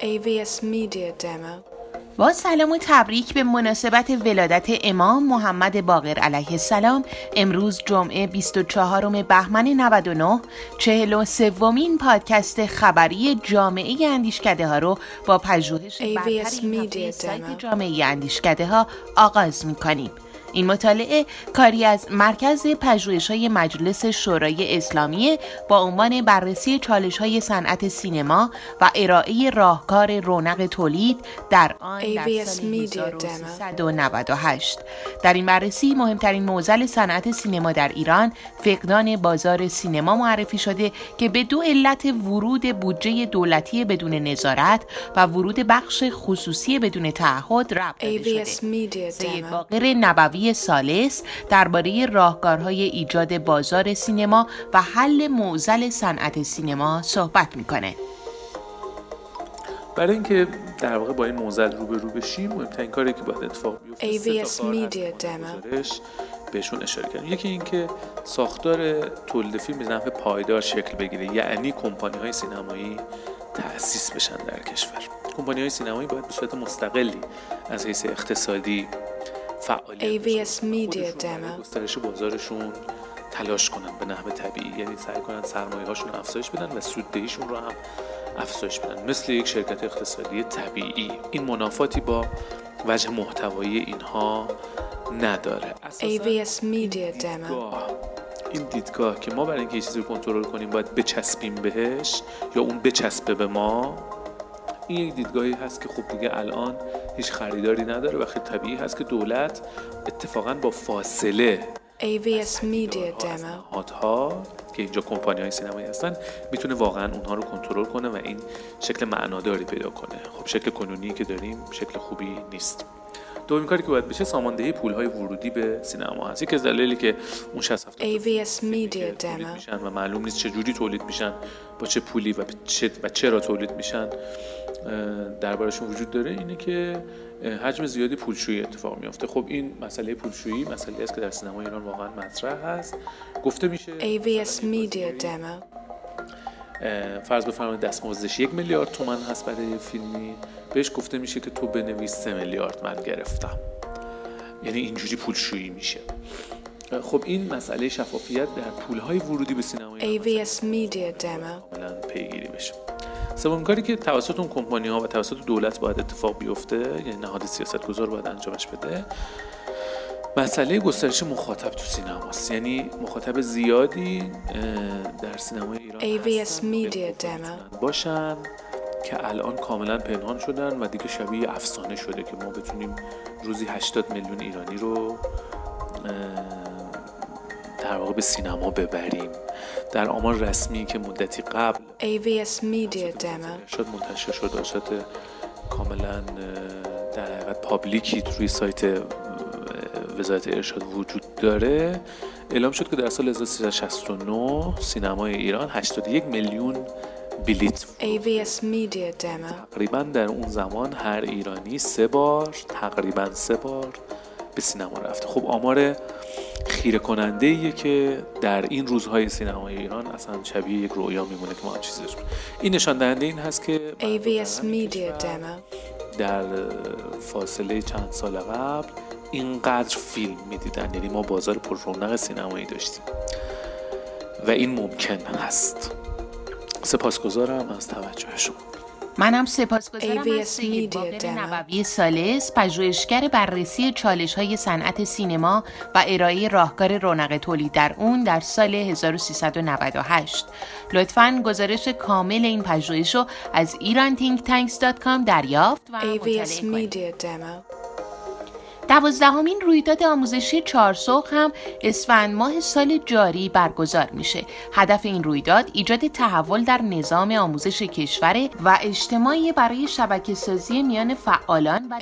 AVS Media Demo. با سلام و تبریک به مناسبت ولادت امام محمد باقر علیه السلام. امروز جمعه 24 بهمن 99 43 ومین پادکست خبری جامعه اندیشکده ها رو با پژوهش برترین سایت جامعه اندیشکده ها آغاز می کنیم. این مطالعه کاری از مرکز پژوهش های مجلس شورای اسلامی با عنوان بررسی چالش های صنعت سینما و ارائه راهکار رونق تولید در آن در سال 1398 در این بررسی مهمترین موزل صنعت سینما در ایران فقدان بازار سینما معرفی شده که به دو علت ورود بودجه دولتی بدون نظارت و ورود بخش خصوصی بدون تعهد ربط داده شده. سید باقر نبوی سالس درباره راهکارهای ایجاد بازار سینما و حل معضل صنعت سینما صحبت می‌کنه. برای اینکه در واقع با این موزل روبرو بشیم مهمترین کاری که باید اتفاق بیفته AVS Media Demo بهشون اشاره کردیم. یکی اینکه ساختار تولید فیلم به نحو پایدار شکل بگیره یعنی کمپانی های سینمایی تأسیس بشن در کشور. کمپانی های سینمایی باید به صورت مستقلی از حیث اقتصادی AVS Media Demo گسترش بازارشون تلاش کنن به نحو طبیعی. یعنی سعی کنن سرمایه هاشون افزایش بدن و سوددهیشون رو هم افزایش بدن. مثل یک شرکت اقتصادی طبیعی. این منافاتی با وجه محتوایی اینها نداره. AVS Media Demo این دیدگاه که ما برای اینکه چیزی رو کنترل کنیم باید بچسبیم بهش یا اون بچسبه به ما این یک دیدگاهی هست که خب دیگه الان هیچ خریداری نداره. و خیلی طبیعی هست که دولت اتفاقا با فاصله AVS Media Demo. ها که اینجا کمپانی های سینمایی هستن می‌تونه واقعا اونها رو کنترل کنه و این شکل معناداری پیدا کنه. خب شکل کنونی که داریم شکل خوبی نیست. دومین کاری که باید بشه ساماندهی پول های ورودی به سینما هست. یکی از دلایلی که اون 60 AVS Media Demo میشن و معلوم نیست چه جوری تولید میشن با چه پولی و چه و چرا تولید میشن دربارشون وجود داره. اینه که حجم زیادی پولشویی اتفاق میافته. خب این مسئله پولشویی مسئله است که در سینما ایران واقعا مطرح هست. گفته میشه AVS Media Demo فرض بفرمایید دستمزدش یک میلیارد تومن هست برای فیلمی. بهش گفته میشه که تو بنویس سه میلیارد من گرفتم. یعنی اینجوری پولشویی میشه. خب این مسئله شفافیت در پولهای ورودی به سینما AVS Media Demo. پیگیری بشه. سومین کاری که توسط اون کمپانی ها و توسط دولت باید اتفاق بیفته یعنی نهاد سیاست گذار باید انجامش بده مسئله گسترش مخاطب تو سینماست. یعنی مخاطب زیادی در سینمای ایران AVS Media Demo باشن که الان کاملا پنهان شدن و دیگه شبیه افسانه شده که ما بتونیم روزی 80 میلیون ایرانی رو در واقع به سینما ببریم. در آمار رسمی که مدتی قبل AVS Media Demo شد منتشر شد. آشات کاملا در حقیقت پابلیکی روی سایت وزارت ارشاد وجود داره. اعلام شد که در سال 1369 سینمای ایران 81 میلیون بلیت AVS Media Demo. تقریبا در اون زمان هر ایرانی سه بار تقریبا سه بار به سینما رفته. خب آمار خیره کننده ایه که در این روزهای سینمای ایران اصلا شبیه یک رویا میمونه که ما هم چیزی این نشان دهنده این هست که AVS Media Demo. در فاصله چند سال قبل اینقدر فیلم می‌دیدن یعنی ما بازار پر رونق سینمایی داشتیم. و این ممکن هست. سپاسگزارم از توجه شما. منم سپاسگزارم از سید باقر نبوی سالس پژوهشگر بررسی چالش های صنعت سینما و ارائه راهکار رونق تولید در اون در سال 1398 لطفا گزارش کامل این پژوهش رو از iranThinkTanks.com دریافت و Media Demo دوازدهمین رویداد آموزشی چارسوق هم اسفند ماه سال جاری برگزار میشه. هدف این رویداد ایجاد تحول در نظام آموزش کشور و اجتماعی برای شبکه سازی میان فعالان و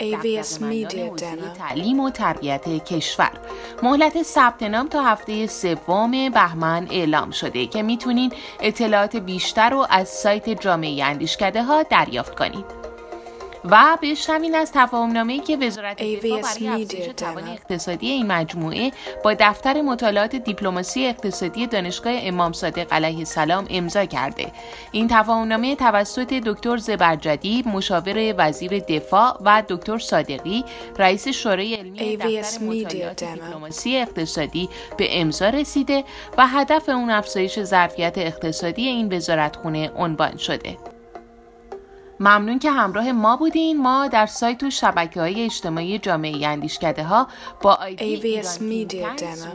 تعلیم و تربیت کشور. مهلت ثبت نام تا هفته سوم بهمن اعلام شده که می‌تونین اطلاعات بیشتر رو از سایت جامعه اندیشکده ها دریافت کنید. و بشنوین از تفاهمنامه‌ای که وزارت دفاع برای افزایش توان. اقتصادی این مجموعه با دفتر مطالعات دیپلماسی اقتصادی دانشگاه امام صادق علیه السلام امضا کرده این تفاهمنامه توسط دکتر زبرجدی مشاور وزیر دفاع و دکتر صادقی رئیس شورای علمی دفتر مطالعات. دیپلماسی اقتصادی به امضا رسیده و هدف اون افزایش ظرفیت اقتصادی این وزارتخونه عنوان شده ممنون که همراه ما بودین ما در سایت و شبکه های اجتماعی جامعه اندیشکده ها با آیدی.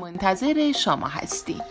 منتظر شما هستیم